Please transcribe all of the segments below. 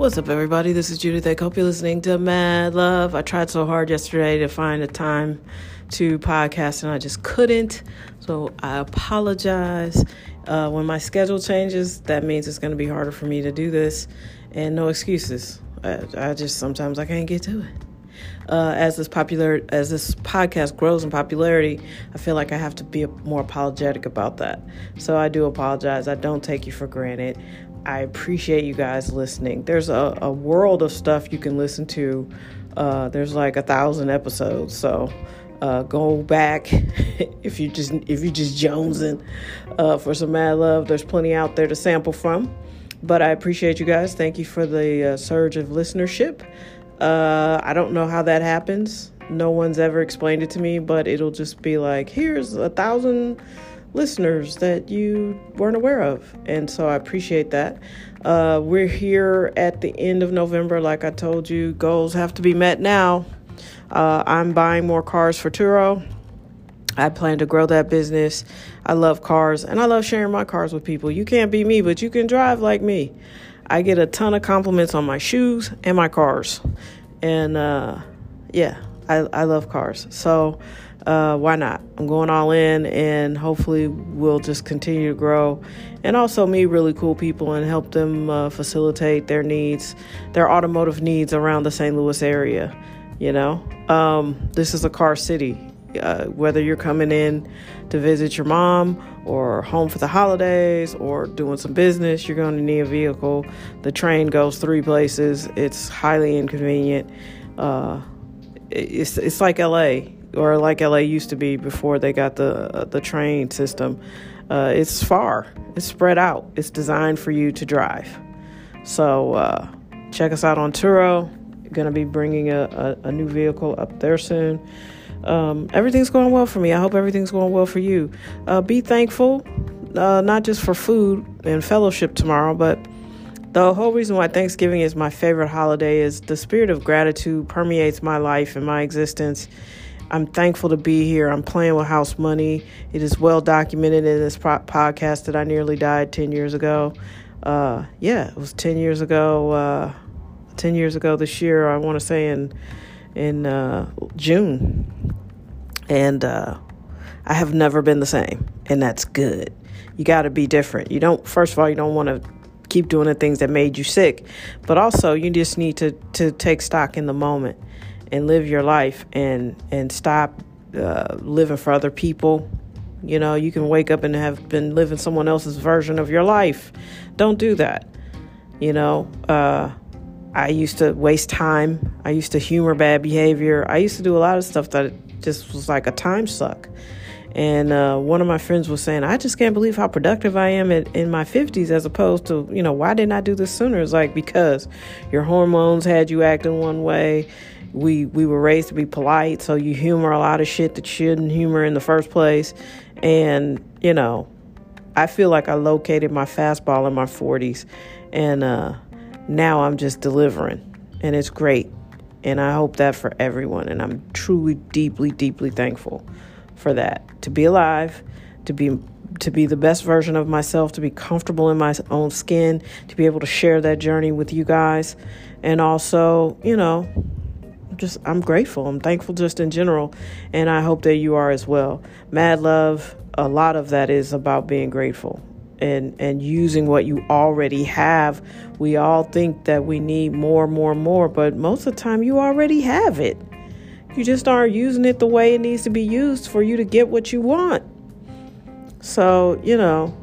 What's up, everybody? This is Judith. I hope you're listening to Mad Love. I tried so hard yesterday to find a time to podcast and I just couldn't. So I apologize. Uh, when my schedule changes, that means it's going to be harder for me to do this. And no excuses. I, I just sometimes I can't get to it. Uh, as this popular as this podcast grows in popularity, I feel like I have to be more apologetic about that. So I do apologize. I don't take you for granted. I appreciate you guys listening. There's a, a world of stuff you can listen to. Uh, there's like a thousand episodes, so uh, go back if you just if you just jonesing uh, for some mad love. There's plenty out there to sample from. But I appreciate you guys. Thank you for the uh, surge of listenership. Uh, I don't know how that happens. No one's ever explained it to me, but it'll just be like, here's a thousand listeners that you weren't aware of. And so I appreciate that. Uh, we're here at the end of November. Like I told you, goals have to be met now. Uh, I'm buying more cars for Turo. I plan to grow that business. I love cars and I love sharing my cars with people. You can't be me, but you can drive like me. I get a ton of compliments on my shoes and my cars. And uh, yeah, I, I love cars. So, uh, why not? I'm going all in, and hopefully, we'll just continue to grow and also meet really cool people and help them uh, facilitate their needs, their automotive needs around the St. Louis area. You know, um, this is a car city. Uh, whether you're coming in to visit your mom or home for the holidays or doing some business, you're going to need a vehicle. The train goes three places. It's highly inconvenient. Uh, it's it's like LA or like LA used to be before they got the uh, the train system. Uh, it's far. It's spread out. It's designed for you to drive. So uh, check us out on Turo. Going to be bringing a, a, a, new vehicle up there soon. Um, everything's going well for me. I hope everything's going well for you. Uh, be thankful, uh, not just for food and fellowship tomorrow, but the whole reason why Thanksgiving is my favorite holiday is the spirit of gratitude permeates my life and my existence I'm thankful to be here. I'm playing with house money. It is well documented in this pro- podcast that I nearly died 10 years ago. Uh, yeah, it was 10 years ago. Uh, 10 years ago this year, I want to say in in uh, June. And uh, I have never been the same, and that's good. You got to be different. You don't. First of all, you don't want to keep doing the things that made you sick, but also you just need to to take stock in the moment and live your life and and stop uh, living for other people. You know, you can wake up and have been living someone else's version of your life. Don't do that. You know, uh, I used to waste time. I used to humor bad behavior. I used to do a lot of stuff that just was like a time suck. And uh, one of my friends was saying, I just can't believe how productive I am in, in my 50s as opposed to, you know, why didn't I do this sooner? It's like because your hormones had you acting one way we we were raised to be polite, so you humor a lot of shit that you shouldn't humor in the first place. And, you know, I feel like I located my fastball in my 40s and uh, now I'm just delivering and it's great. And I hope that for everyone and I'm truly deeply deeply thankful for that. To be alive, to be to be the best version of myself, to be comfortable in my own skin, to be able to share that journey with you guys and also, you know, just I'm grateful. I'm thankful just in general, and I hope that you are as well. Mad love, a lot of that is about being grateful and and using what you already have. We all think that we need more, more, more, but most of the time you already have it. You just aren't using it the way it needs to be used for you to get what you want. So, you know,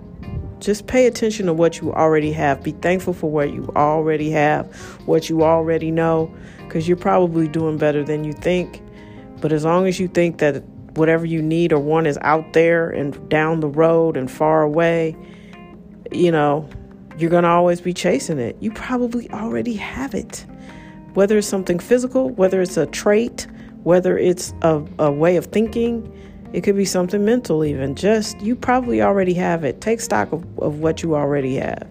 just pay attention to what you already have. Be thankful for what you already have, what you already know, because you're probably doing better than you think. But as long as you think that whatever you need or want is out there and down the road and far away, you know, you're going to always be chasing it. You probably already have it. Whether it's something physical, whether it's a trait, whether it's a, a way of thinking, it could be something mental, even. Just you probably already have it. Take stock of, of what you already have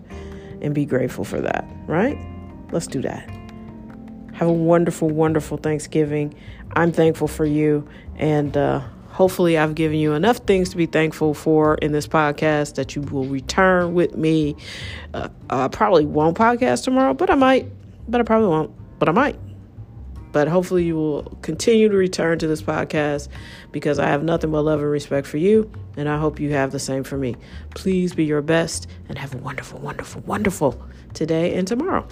and be grateful for that, right? Let's do that. Have a wonderful, wonderful Thanksgiving. I'm thankful for you. And uh, hopefully, I've given you enough things to be thankful for in this podcast that you will return with me. Uh, I probably won't podcast tomorrow, but I might. but I probably won't, but I might. But hopefully, you will continue to return to this podcast because I have nothing but love and respect for you, and I hope you have the same for me. Please be your best and have a wonderful, wonderful, wonderful today and tomorrow.